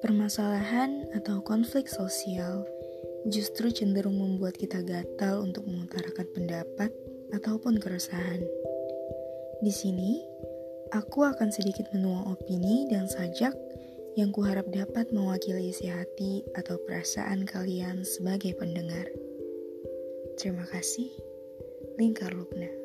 Permasalahan atau konflik sosial justru cenderung membuat kita gatal untuk mengutarakan pendapat ataupun keresahan. Di sini, aku akan sedikit menua opini dan sajak yang kuharap dapat mewakili isi hati atau perasaan kalian sebagai pendengar. Terima kasih. Lingkar Lukna